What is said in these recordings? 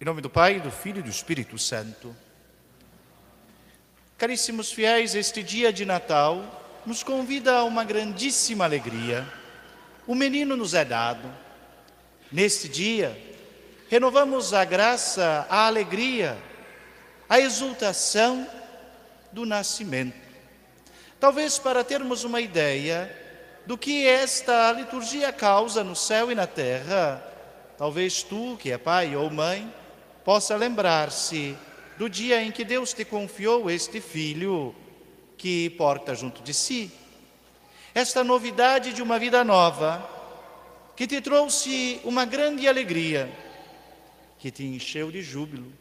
Em nome do Pai, do Filho e do Espírito Santo. Caríssimos fiéis, este dia de Natal nos convida a uma grandíssima alegria. O menino nos é dado. Neste dia, renovamos a graça, a alegria, a exultação do nascimento. Talvez para termos uma ideia do que esta liturgia causa no céu e na terra, talvez tu, que é pai ou mãe, possa lembrar-se do dia em que Deus te confiou este filho que porta junto de si. Esta novidade de uma vida nova, que te trouxe uma grande alegria, que te encheu de júbilo.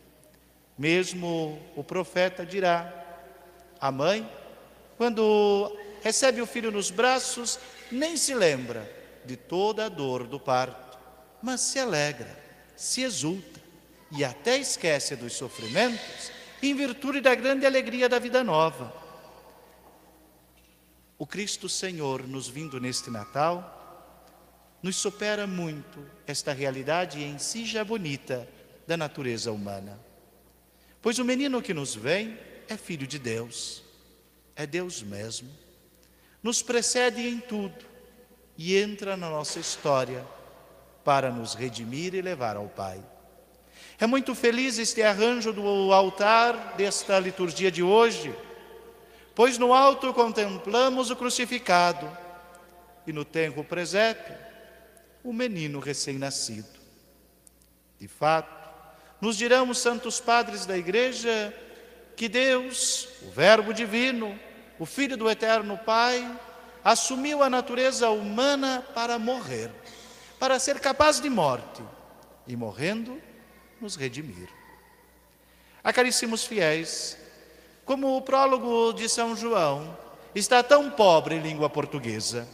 Mesmo o profeta dirá: a mãe, quando recebe o filho nos braços, nem se lembra de toda a dor do parto, mas se alegra, se exulta e até esquece dos sofrimentos em virtude da grande alegria da vida nova. O Cristo Senhor nos vindo neste Natal nos supera muito esta realidade em si já bonita da natureza humana. Pois o menino que nos vem é filho de Deus, é Deus mesmo, nos precede em tudo e entra na nossa história para nos redimir e levar ao Pai. É muito feliz este arranjo do altar desta liturgia de hoje, pois no alto contemplamos o crucificado e no tenro presépio o menino recém-nascido. De fato, nos dirão os santos padres da igreja que Deus, o Verbo divino, o Filho do Eterno Pai, assumiu a natureza humana para morrer, para ser capaz de morte, e morrendo, nos redimir. A caríssimos fiéis, como o prólogo de São João está tão pobre em língua portuguesa,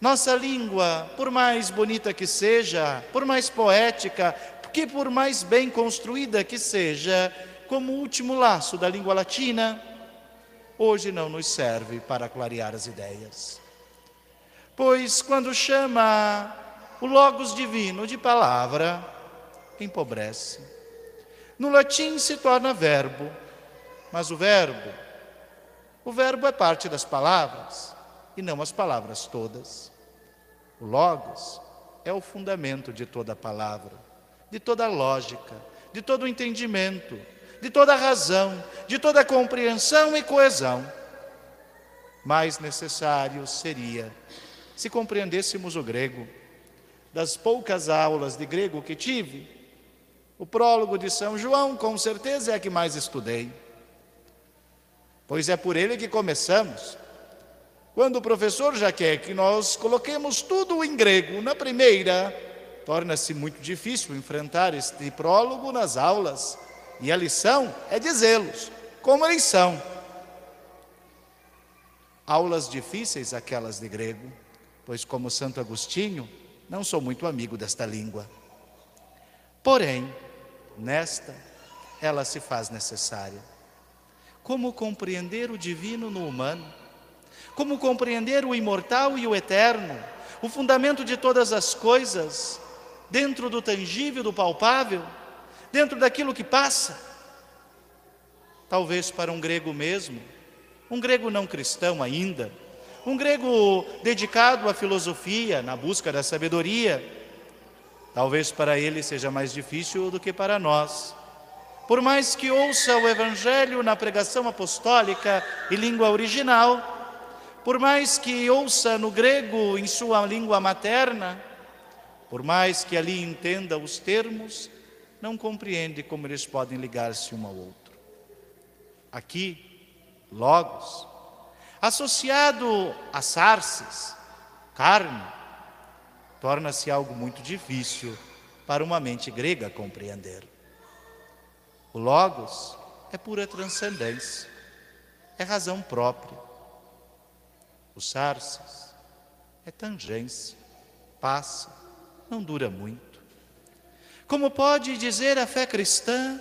nossa língua, por mais bonita que seja, por mais poética, que por mais bem construída que seja, como o último laço da língua latina, hoje não nos serve para clarear as ideias. Pois quando chama o Logos divino de palavra, empobrece. No latim se torna verbo, mas o verbo, o verbo é parte das palavras e não as palavras todas. O logos é o fundamento de toda palavra, de toda lógica, de todo o entendimento, de toda razão, de toda compreensão e coesão. Mais necessário seria se compreendêssemos o grego. Das poucas aulas de grego que tive, o prólogo de São João, com certeza, é a que mais estudei. Pois é por ele que começamos. Quando o professor já quer que nós coloquemos tudo em grego na primeira, torna-se muito difícil enfrentar este prólogo nas aulas. E a lição é dizê-los, como eles são. Aulas difíceis aquelas de grego, pois, como Santo Agostinho, não sou muito amigo desta língua. Porém, nesta, ela se faz necessária. Como compreender o divino no humano? Como compreender o imortal e o eterno? O fundamento de todas as coisas, dentro do tangível, do palpável, dentro daquilo que passa? Talvez para um grego mesmo, um grego não cristão ainda, um grego dedicado à filosofia, na busca da sabedoria, Talvez para ele seja mais difícil do que para nós. Por mais que ouça o Evangelho na pregação apostólica e língua original, por mais que ouça no grego em sua língua materna, por mais que ali entenda os termos, não compreende como eles podem ligar-se um ao outro. Aqui, logos, associado a sarces, carne, torna-se algo muito difícil para uma mente grega compreender. O Logos é pura transcendência, é razão própria. O Sarces é tangência, passa, não dura muito. Como pode dizer a fé cristã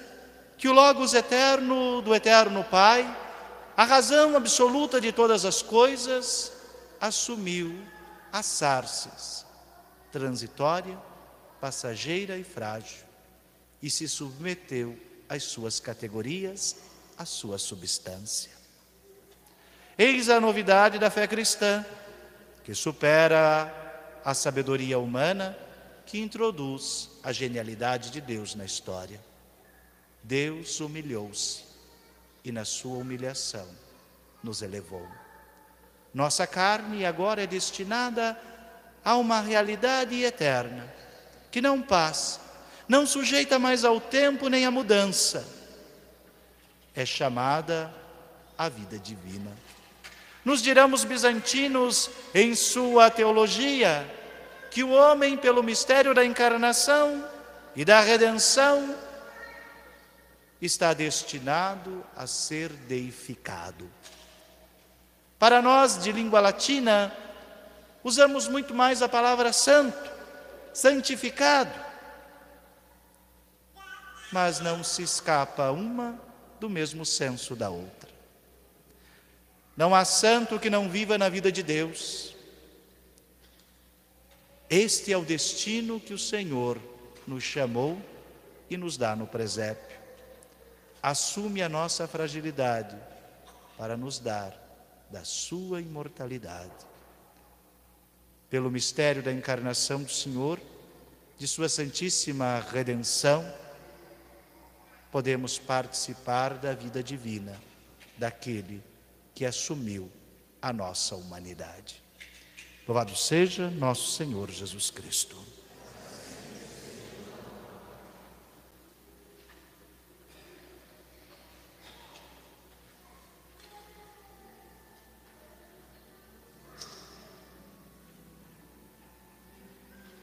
que o Logos eterno do eterno Pai, a razão absoluta de todas as coisas, assumiu a Sarces, transitória, passageira e frágil, e se submeteu às suas categorias, à sua substância. Eis a novidade da fé cristã, que supera a sabedoria humana, que introduz a genialidade de Deus na história. Deus humilhou-se e, na sua humilhação, nos elevou. Nossa carne agora é destinada a uma realidade eterna, que não passa, não sujeita mais ao tempo nem à mudança. É chamada a vida divina. Nos dirão os bizantinos em sua teologia que o homem, pelo mistério da encarnação e da redenção, está destinado a ser deificado. Para nós, de língua latina, usamos muito mais a palavra santo, santificado, mas não se escapa uma do mesmo senso da outra. Não há santo que não viva na vida de Deus. Este é o destino que o Senhor nos chamou e nos dá no presépio assume a nossa fragilidade para nos dar da sua imortalidade. Pelo mistério da encarnação do Senhor, de sua santíssima redenção, podemos participar da vida divina daquele que assumiu a nossa humanidade. Louvado seja nosso Senhor Jesus Cristo.